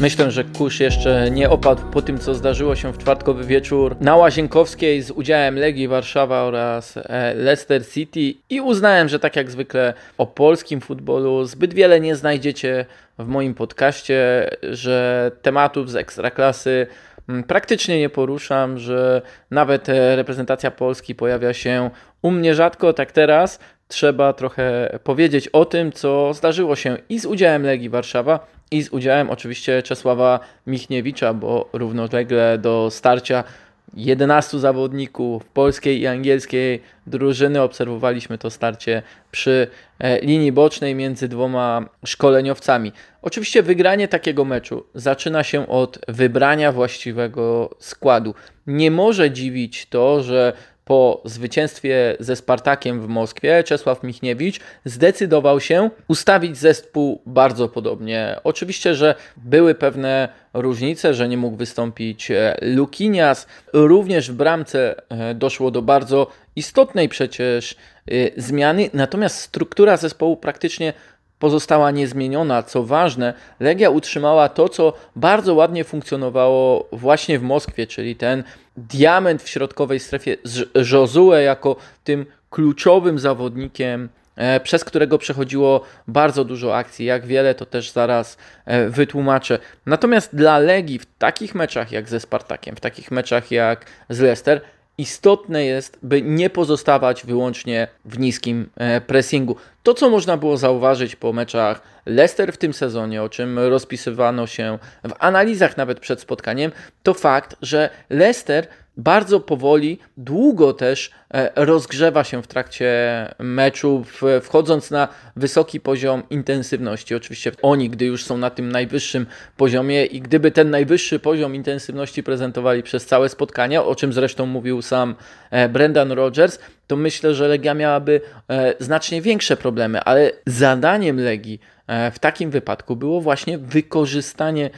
Myślę, że kurz jeszcze nie opadł po tym, co zdarzyło się w czwartkowy wieczór na Łazienkowskiej z udziałem Legii Warszawa oraz e, Leicester City. I uznałem, że tak jak zwykle o polskim futbolu zbyt wiele nie znajdziecie w moim podcaście, że tematów z ekstraklasy mm, praktycznie nie poruszam, że nawet e, reprezentacja Polski pojawia się u mnie rzadko, tak teraz trzeba trochę powiedzieć o tym, co zdarzyło się i z udziałem Legii Warszawa, i z udziałem oczywiście Czesława Michniewicza, bo równolegle do starcia 11 zawodników polskiej i angielskiej drużyny obserwowaliśmy to starcie przy e, linii bocznej między dwoma szkoleniowcami. Oczywiście wygranie takiego meczu zaczyna się od wybrania właściwego składu. Nie może dziwić to, że po zwycięstwie ze Spartakiem w Moskwie Czesław Michniewicz zdecydował się ustawić zespół bardzo podobnie. Oczywiście, że były pewne różnice, że nie mógł wystąpić e, Lukinias. Również w bramce e, doszło do bardzo istotnej przecież e, zmiany, natomiast struktura zespołu praktycznie pozostała niezmieniona. Co ważne, Legia utrzymała to, co bardzo ładnie funkcjonowało właśnie w Moskwie, czyli ten diament w środkowej strefie z Josue jako tym kluczowym zawodnikiem, e, przez którego przechodziło bardzo dużo akcji. Jak wiele, to też zaraz e, wytłumaczę. Natomiast dla Legii w takich meczach jak ze Spartakiem, w takich meczach jak z Leicester, istotne jest, by nie pozostawać wyłącznie w niskim e, pressingu. To, co można było zauważyć po meczach Leicester w tym sezonie, o czym rozpisywano się w analizach nawet przed spotkaniem, to fakt, że Leicester bardzo powoli, długo też e, rozgrzewa się w trakcie meczu, wchodząc na wysoki poziom intensywności. Oczywiście oni, gdy już są na tym najwyższym poziomie i gdyby ten najwyższy poziom intensywności prezentowali przez całe spotkania, o czym zresztą mówił sam e, Brendan Rodgers, to myślę, że Legia miałaby e, znacznie większe problemy, ale zadaniem Legii w takim wypadku było właśnie wykorzystanie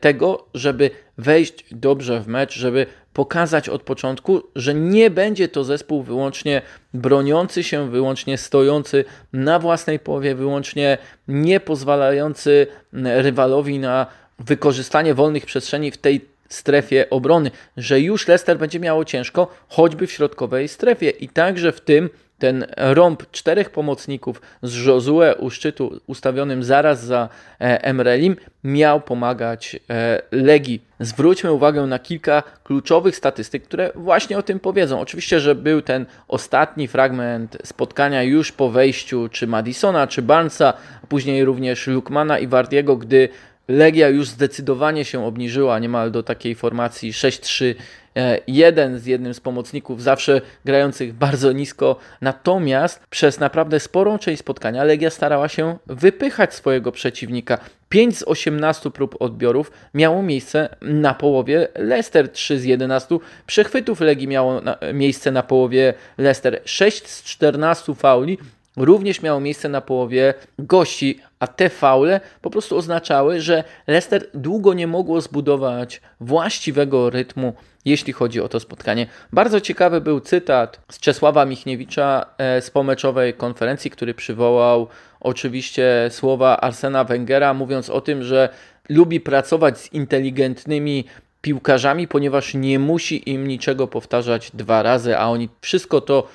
tego, żeby wejść dobrze w mecz, żeby pokazać od początku, że nie będzie to zespół wyłącznie broniący się, wyłącznie stojący na własnej połowie, wyłącznie nie pozwalający rywalowi na wykorzystanie wolnych przestrzeni w tej strefie obrony, że już Leicester będzie miało ciężko, choćby w środkowej strefie. I także w tym ten rąb czterech pomocników z Josue u szczytu ustawionym zaraz za e, Emrelim miał pomagać e, Legii. Zwróćmy uwagę na kilka kluczowych statystyk, które właśnie o tym powiedzą. Oczywiście, że był ten ostatni fragment spotkania już po wejściu czy Madisona, czy Barnesa, później również Lukmana i Wardiego, gdy Legia już zdecydowanie się obniżyła niemal do takiej formacji 6-3 E, jeden z jednym z pomocników, zawsze grających bardzo nisko. Natomiast przez naprawdę sporą część spotkania Legia starała się wypychać swojego przeciwnika. 5 z 18 prób odbiorów miało miejsce na połowie Leicester, 3 z 11 przechwytów Legii miało na, miejsce na połowie Leicester, 6 z 14 fauli również miało miejsce na połowie gości, a te faule po prostu oznaczały, że Leicester długo nie mogło zbudować właściwego rytmu, jeśli chodzi o to spotkanie. Bardzo ciekawy był cytat z Czesława Michniewicza e, z pomeczowej konferencji, który przywołał oczywiście słowa Arsena Wengera, mówiąc o tym, że lubi pracować z inteligentnymi piłkarzami, ponieważ nie musi im niczego powtarzać dwa razy, a oni wszystko to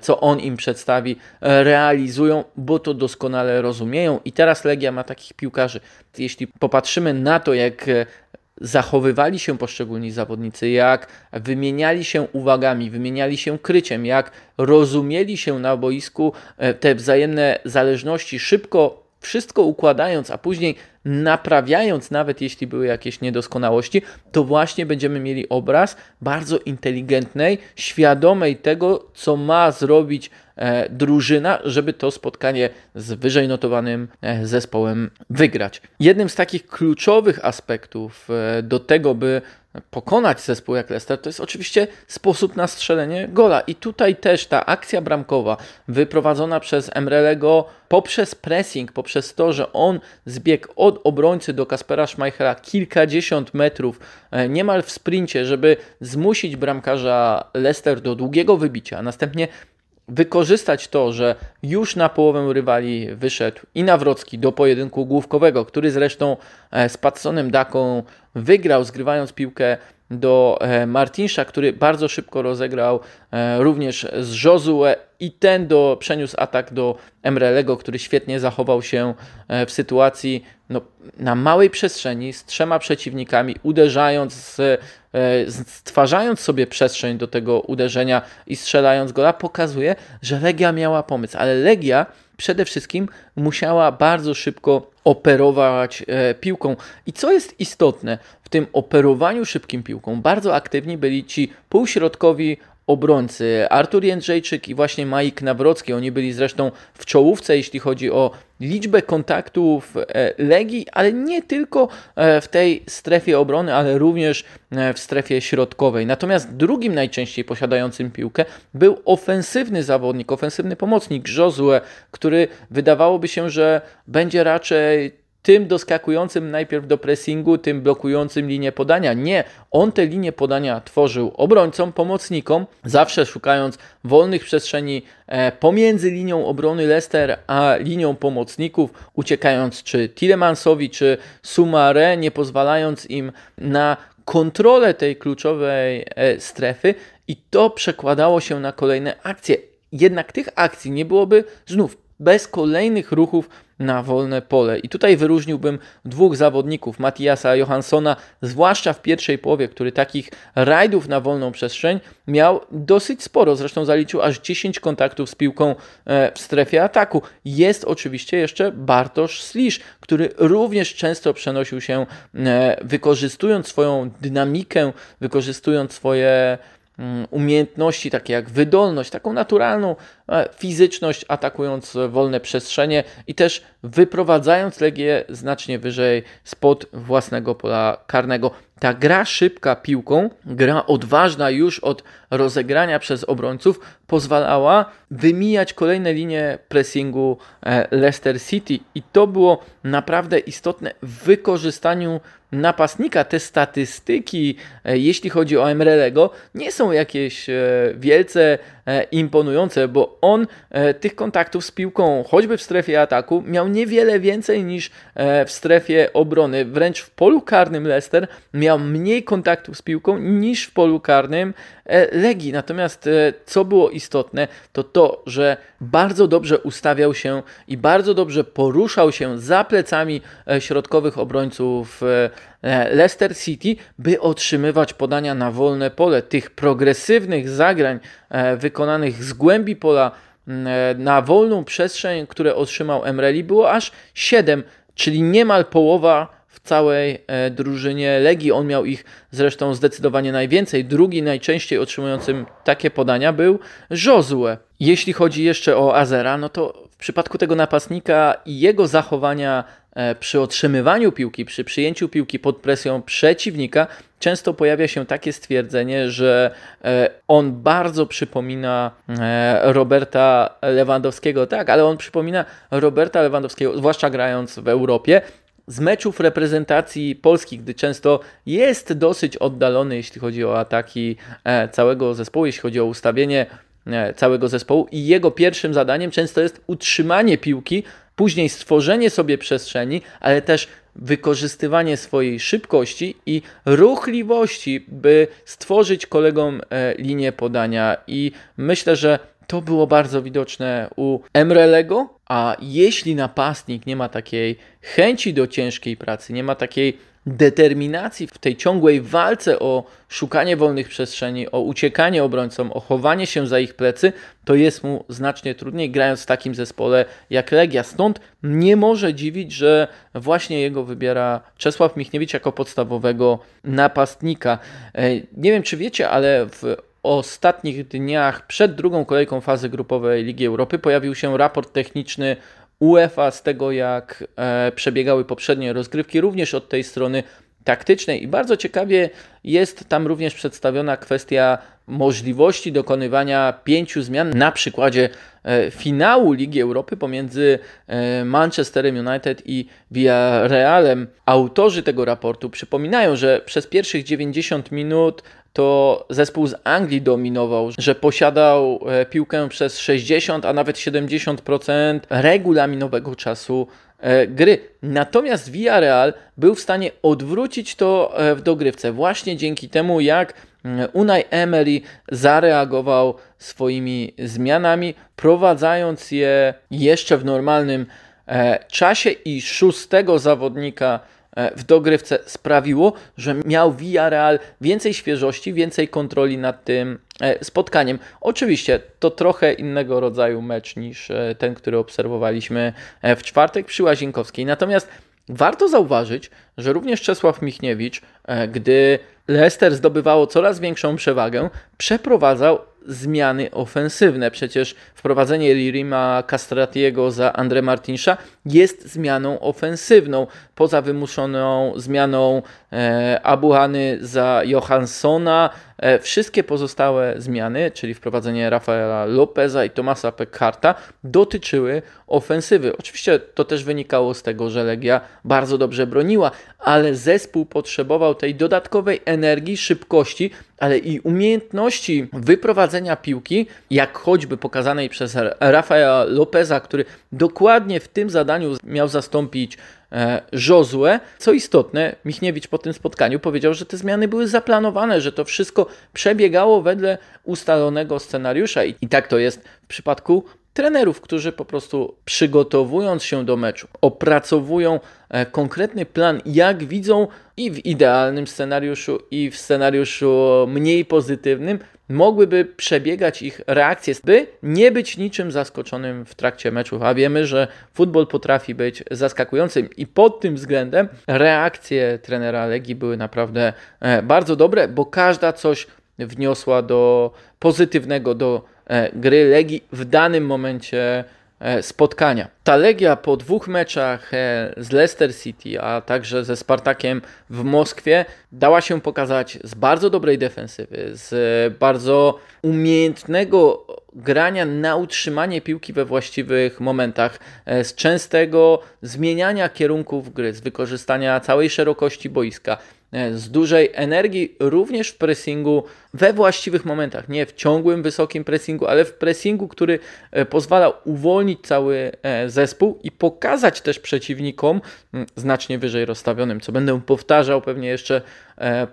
co on im przedstawi, e, realizują, bo to doskonale rozumieją. I teraz Legia ma takich piłkarzy. Jeśli popatrzymy na to, jak e, zachowywali się poszczególni zawodnicy, jak wymieniali się uwagami, wymieniali się kryciem, jak rozumieli się na boisku te wzajemne zależności, szybko wszystko układając, a później naprawiając nawet jeśli były jakieś niedoskonałości, to właśnie będziemy mieli obraz bardzo inteligentnej, świadomej tego, co ma zrobić drużyna, żeby to spotkanie z wyżej notowanym e, zespołem wygrać. Jednym z takich kluczowych aspektów e, do tego, by pokonać zespół jak Leicester, to jest oczywiście sposób na strzelenie gola. I tutaj też ta akcja bramkowa wyprowadzona przez Emrelego poprzez pressing, poprzez to, że on zbiegł od obrońcy do Kaspera Schmeichela kilkadziesiąt metrów, e, niemal w sprincie, żeby zmusić bramkarza Leicester do długiego wybicia, a następnie wykorzystać to, że już na połowę rywali wyszedł i Nawrocki do pojedynku główkowego, który zresztą e, z Patsonem Daką wygrał, zgrywając piłkę do e, Martinsza, który bardzo szybko rozegrał e, również z Josue i ten do, przeniósł atak do Emrelego, który świetnie zachował się w sytuacji no, na małej przestrzeni z trzema przeciwnikami, uderzając, stwarzając sobie przestrzeń do tego uderzenia i strzelając gola, pokazuje, że Legia miała pomysł, ale Legia przede wszystkim musiała bardzo szybko operować piłką. I co jest istotne, tym operowaniu szybkim piłką bardzo aktywni byli ci półśrodkowi obrońcy Artur Jędrzejczyk i właśnie Majik Nawrocki. Oni byli zresztą w czołówce, jeśli chodzi o liczbę kontaktów e, Legii, ale nie tylko e, w tej strefie obrony, ale również e, w strefie środkowej. Natomiast drugim najczęściej posiadającym piłkę był ofensywny zawodnik, ofensywny pomocnik Josue, który wydawałoby się, że będzie raczej tym doskakującym najpierw do pressingu, tym blokującym linię podania. Nie, on te linie podania tworzył obrońcom, pomocnikom, zawsze szukając wolnych przestrzeni e, pomiędzy linią obrony Leicester a linią pomocników, uciekając czy Tillemansowi, czy Sumare, nie pozwalając im na kontrolę tej kluczowej e, strefy i to przekładało się na kolejne akcje. Jednak tych akcji nie byłoby znów bez kolejnych ruchów na wolne pole. I tutaj wyróżniłbym dwóch zawodników, Matiasa Johanssona, zwłaszcza w pierwszej połowie, który takich rajdów na wolną przestrzeń miał dosyć sporo. Zresztą zaliczył aż 10 kontaktów z piłką e, w strefie ataku. Jest oczywiście jeszcze Bartosz Slisz, który również często przenosił się, e, wykorzystując swoją dynamikę, wykorzystując swoje umiejętności takie jak wydolność, taką naturalną e, fizyczność, atakując wolne przestrzenie i też wyprowadzając Legię znacznie wyżej spod własnego pola karnego. Ta gra szybka piłką, gra odważna już od rozegrania przez obrońców, pozwalała wymijać kolejne linie pressingu e, Leicester City i to było naprawdę istotne w wykorzystaniu napastnika. Te statystyki, e, jeśli chodzi o Emrelego, nie są jakieś e, wielce E, imponujące, bo on tych kontaktów z piłką, choćby w strefie ataku, miał niewiele więcej niż w strefie obrony. Wręcz w polu karnym Leicester miał mniej kontaktów z piłką niż w polu karnym Legii. Natomiast co było istotne, to to, że bardzo dobrze ustawiał się i bardzo dobrze poruszał się za plecami środkowych obrońców Leicester City, by otrzymywać podania na wolne pole. Tych progresywnych zagrań wykonanych wykonanych z głębi pola e, na wolną przestrzeń, które otrzymał Emreli, było aż 7, czyli niemal połowa w całej e, drużynie Legii. On miał ich zresztą zdecydowanie najwięcej. Drugi najczęściej otrzymującym takie podania był Josue. Jeśli chodzi jeszcze o Azera, no to przypadku tego napastnika i jego zachowania E, przy otrzymywaniu piłki, przy przyjęciu piłki pod presją przeciwnika, często pojawia się takie stwierdzenie, że e, on bardzo przypomina e, Roberta Lewandowskiego. Tak, ale on przypomina Roberta Lewandowskiego, zwłaszcza grając w Europie. Z meczów reprezentacji Polski, gdy często jest dosyć oddalony, jeśli chodzi o ataki całego zespołu, jeśli chodzi o ustawienie całego zespołu, i jego pierwszym zadaniem często jest utrzymanie piłki później stworzenie sobie przestrzeni, ale też wykorzystywanie swojej szybkości i ruchliwości, by stworzyć kolegom e, linię podania. I myślę, że to było bardzo widoczne u Emrelego, a jeśli napastnik nie ma takiej chęci do ciężkiej pracy, nie ma takiej determinacji w tej ciągłej walce o szukanie wolnych przestrzeni, o uciekanie obrońcom, o chowanie się za ich plecy, to jest mu znacznie trudniej grając w takim zespole jak Legia. Stąd nie może dziwić, że właśnie jego wybiera Czesław Michniewicz jako podstawowego napastnika. E, nie wiem, czy wiecie, ale w ostatnich dniach przed drugą kolejką fazy grupowej Ligi Europy pojawił się raport techniczny UEFA z tego, jak e, przebiegały poprzednie rozgrywki, również od tej strony taktycznej. I bardzo ciekawie jest tam również przedstawiona kwestia możliwości dokonywania pięciu zmian na przykładzie e, finału Ligi Europy pomiędzy e, Manchesterem United i Villarrealem. Autorzy tego raportu przypominają, że przez pierwszych 90 minut to zespół z Anglii dominował, że posiadał e, piłkę przez 60, a nawet 70% regulaminowego czasu e, gry. Natomiast Villarreal był w stanie odwrócić to e, w dogrywce właśnie dzięki temu, jak mm, Unai Emery zareagował swoimi zmianami, prowadzając je jeszcze w normalnym czasie i szóstego zawodnika w dogrywce sprawiło, że miał Villarreal więcej świeżości, więcej kontroli nad tym e, spotkaniem. Oczywiście to trochę innego rodzaju mecz niż e, ten, który obserwowaliśmy w czwartek przy Łazienkowskiej. Natomiast warto zauważyć, że również Czesław Michniewicz, gdy Leicester zdobywało coraz większą przewagę, przeprowadzał zmiany ofensywne. Przecież wprowadzenie Lirima Castratiego za Andre Martinsza jest zmianą ofensywną. Poza wymuszoną zmianą e, Abuhany za Johanssona, e, wszystkie pozostałe zmiany, czyli wprowadzenie Rafaela Lopeza i Tomasa Pekkarta, dotyczyły ofensywy. Oczywiście to też wynikało z tego, że Legia bardzo dobrze broniła, ale zespół potrzebował tej dodatkowej energii, szybkości, ale i umiejętności wyprowadzenia piłki, jak choćby pokazanej przez Rafaela Lopeza, który dokładnie w tym zadaniu miał zastąpić e, Josue. Co istotne, Michniewicz po tym spotkaniu powiedział, że te zmiany były zaplanowane, że to wszystko przebiegało wedle ustalonego scenariusza i, i tak to jest w przypadku trenerów, którzy po prostu przygotowując się do meczu, opracowują e, konkretny plan, jak widzą i w idealnym scenariuszu, i w scenariuszu mniej pozytywnym, mogłyby przebiegać ich reakcje, by nie być niczym zaskoczonym w trakcie meczów. A wiemy, że futbol potrafi być zaskakującym i pod tym względem reakcje trenera Legii były naprawdę e, bardzo dobre, bo każda coś wniosła do pozytywnego do gry Legii w danym momencie e, spotkania. Ta Legia po dwóch meczach e, z Leicester City, a także ze Spartakiem w Moskwie dała się pokazać z bardzo dobrej defensywy, z bardzo umiejętnego grania na utrzymanie piłki we właściwych momentach, z częstego zmieniania kierunków gry, z wykorzystania całej szerokości boiska. E, z dużej energii, również w pressingu we właściwych momentach, nie w ciągłym, wysokim pressingu, ale w pressingu, który e, pozwala uwolnić cały e, zespół i pokazać też przeciwnikom znacznie wyżej rozstawionym, co będę powtarzał pewnie jeszcze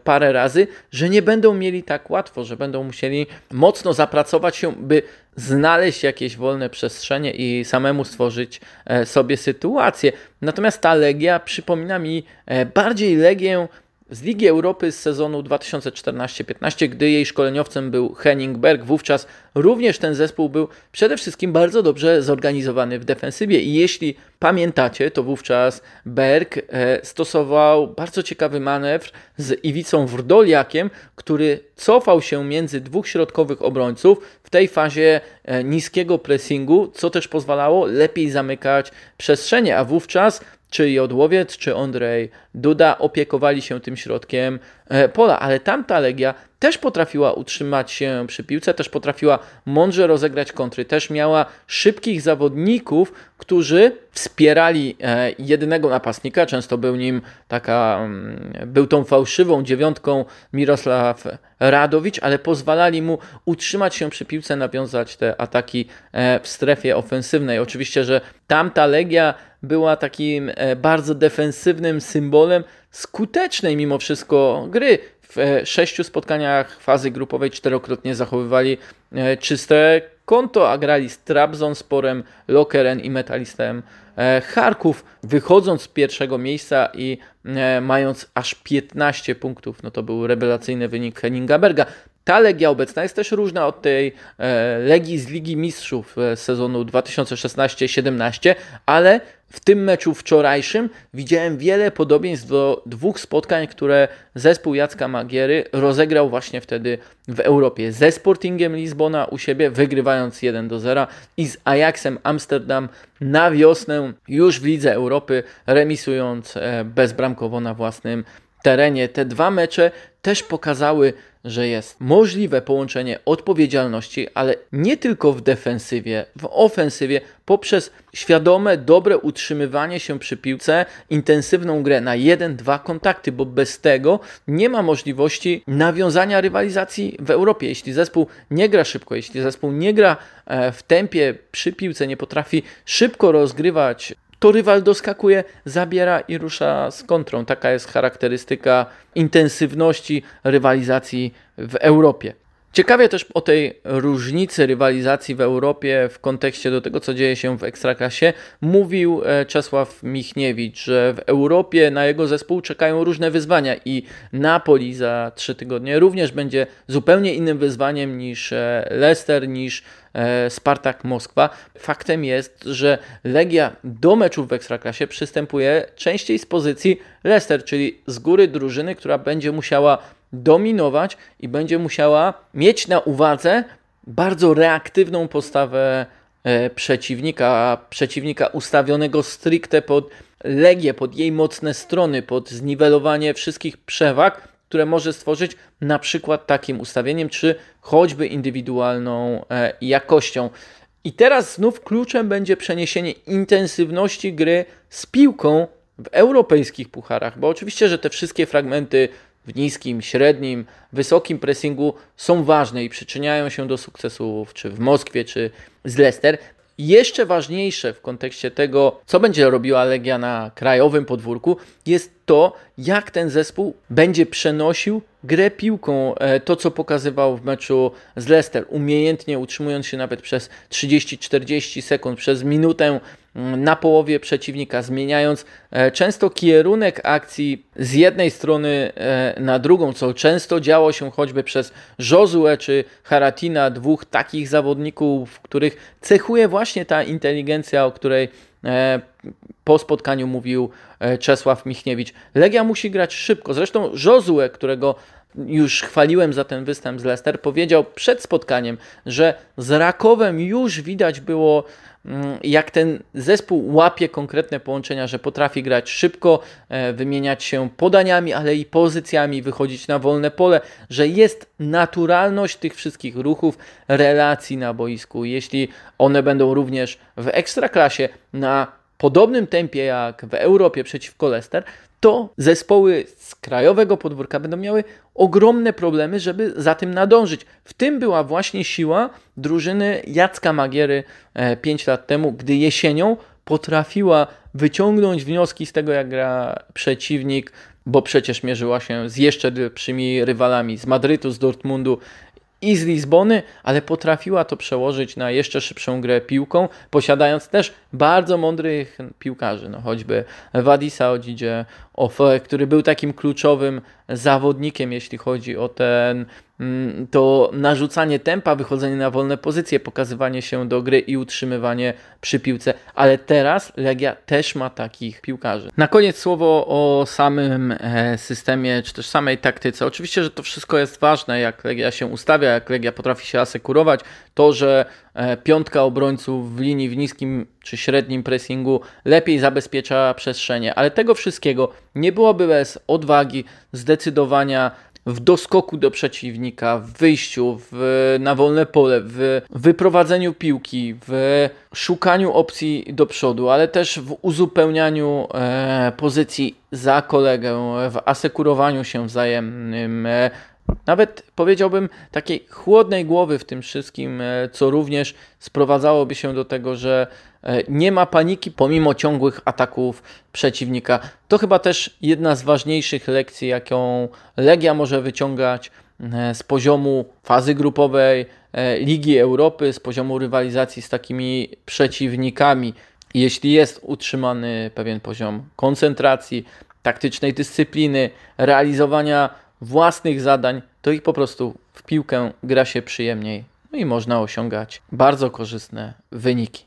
parę razy, że nie będą mieli tak łatwo, że będą musieli mocno zapracować się, by znaleźć jakieś wolne przestrzenie i samemu stworzyć sobie sytuację. Natomiast ta Legia przypomina mi bardziej Legię z Ligi Europy z sezonu 2014-15, gdy jej szkoleniowcem był Henning Berg. Wówczas również ten zespół był przede wszystkim bardzo dobrze zorganizowany w defensywie i jeśli pamiętacie, to wówczas Berg e, stosował bardzo ciekawy manewr z Iwicą Wrdoliakiem, który cofał się między dwóch środkowych obrońców w tej fazie e, niskiego pressingu, co też pozwalało lepiej zamykać przestrzenie, a wówczas czy Jodłowiec, czy Andrzej Duda opiekowali się tym środkiem e, pola, ale tamta Legia też potrafiła utrzymać się przy piłce, też potrafiła mądrze rozegrać kontry, też miała szybkich zawodników, którzy wspierali e, jednego napastnika, często był nim taka, mm, był tą fałszywą dziewiątką Mirosław Radowicz, ale pozwalali mu utrzymać się przy piłce, nawiązać te ataki e, w strefie ofensywnej. Oczywiście, że tamta Legia była takim e, bardzo defensywnym symbolem skutecznej mimo wszystko gry. W e, sześciu spotkaniach fazy grupowej czterokrotnie zachowywali e, czyste konto, a grali z Trabzonsporem, Lokeren i Metalistem e, Charków, wychodząc z pierwszego miejsca i mając aż 15 punktów. No to był rewelacyjny wynik Henninga Berga. Ta Legia obecna jest też różna od tej e, Legii z Ligi Mistrzów e, sezonu 2016-17, ale w tym meczu wczorajszym widziałem wiele podobieństw do dwóch spotkań, które zespół Jacka Magiery rozegrał właśnie wtedy w Europie. Ze Sportingiem Lizbona u siebie, wygrywając 1 do 0 i z Ajaxem Amsterdam na wiosnę już w Lidze Europy, remisując e, bezbramkowo na własnym terenie. Te dwa mecze też pokazały, że jest możliwe połączenie odpowiedzialności, ale nie tylko w defensywie, w ofensywie, poprzez świadome, dobre utrzymywanie się przy piłce, intensywną grę na jeden, dwa kontakty, bo bez tego nie ma możliwości nawiązania rywalizacji w Europie. Jeśli zespół nie gra szybko, jeśli zespół nie gra e, w tempie przy piłce, nie potrafi szybko rozgrywać to rywal doskakuje, zabiera i rusza z kontrą. Taka jest charakterystyka intensywności rywalizacji w Europie. Ciekawie też o tej różnicy rywalizacji w Europie w kontekście do tego, co dzieje się w Ekstraklasie, mówił e, Czesław Michniewicz, że w Europie na jego zespół czekają różne wyzwania i Napoli za trzy tygodnie również będzie zupełnie innym wyzwaniem niż e, Leicester, niż Spartak Moskwa. Faktem jest, że Legia do meczów w Ekstraklasie przystępuje częściej z pozycji Leicester, czyli z góry drużyny, która będzie musiała dominować i będzie musiała mieć na uwadze bardzo reaktywną postawę e, przeciwnika, przeciwnika ustawionego stricte pod Legię, pod jej mocne strony, pod zniwelowanie wszystkich przewag, które może stworzyć na przykład takim ustawieniem, czy choćby indywidualną e, jakością. I teraz znów kluczem będzie przeniesienie intensywności gry z piłką w europejskich pucharach, bo oczywiście, że te wszystkie fragmenty w niskim, średnim, wysokim pressingu są ważne i przyczyniają się do sukcesów czy w Moskwie, czy z Leicester. Jeszcze ważniejsze w kontekście tego, co będzie robiła Legia na krajowym podwórku, jest to, jak ten zespół będzie przenosił grę piłką. E, to, co pokazywał w meczu z Leicester, umiejętnie utrzymując się nawet przez 30-40 sekund, przez minutę na połowie przeciwnika, zmieniając e, często kierunek akcji z jednej strony e, na drugą, co często działo się choćby przez Josue czy Haratina, dwóch takich zawodników, których cechuje właśnie ta inteligencja, o której E, po spotkaniu mówił Czesław Michniewicz. Legia musi grać szybko. Zresztą Josue, którego już chwaliłem za ten występ z Leicester, powiedział przed spotkaniem, że z Rakowem już widać było, mm, jak ten zespół łapie konkretne połączenia, że potrafi grać szybko, e, wymieniać się podaniami, ale i pozycjami, wychodzić na wolne pole, że jest naturalność tych wszystkich ruchów, relacji na boisku. Jeśli one będą również w ekstraklasie na podobnym tempie jak w Europie przeciwko Leicester, to zespoły z krajowego podwórka będą miały ogromne problemy, żeby za tym nadążyć. W tym była właśnie siła drużyny Jacka Magiery 5 e, lat temu, gdy jesienią potrafiła wyciągnąć wnioski z tego, jak gra przeciwnik, bo przecież mierzyła się z jeszcze lepszymi rywalami z Madrytu, z Dortmundu i z Lizbony, ale potrafiła to przełożyć na jeszcze szybszą grę piłką, posiadając też bardzo mądrych piłkarzy, no choćby Wadisa Odzidzie, Ofe, który był takim kluczowym zawodnikiem, jeśli chodzi o ten Mm, to narzucanie tempa, wychodzenie na wolne pozycje, pokazywanie się do gry i utrzymywanie przy piłce, ale teraz Legia też ma takich piłkarzy. Na koniec słowo o samym e, systemie, czy też samej taktyce. Oczywiście, że to wszystko jest ważne, jak Legia się ustawia, jak Legia potrafi się asekurować, to, że e, piątka obrońców w linii w niskim czy średnim pressingu lepiej zabezpiecza przestrzenie, ale tego wszystkiego nie byłoby bez odwagi, zdecydowania, w doskoku do przeciwnika, w wyjściu w, na wolne pole, w wyprowadzeniu piłki, w szukaniu opcji do przodu, ale też w uzupełnianiu e, pozycji za kolegę, w asekurowaniu się wzajemnym. E, nawet powiedziałbym takiej chłodnej głowy w tym wszystkim, e, co również sprowadzałoby się do tego, że nie ma paniki pomimo ciągłych ataków przeciwnika. To chyba też jedna z ważniejszych lekcji, jaką Legia może wyciągać e, z poziomu fazy grupowej e, Ligi Europy, z poziomu rywalizacji z takimi przeciwnikami. Jeśli jest utrzymany pewien poziom koncentracji, taktycznej dyscypliny, realizowania własnych zadań, to ich po prostu w piłkę gra się przyjemniej no i można osiągać bardzo korzystne wyniki.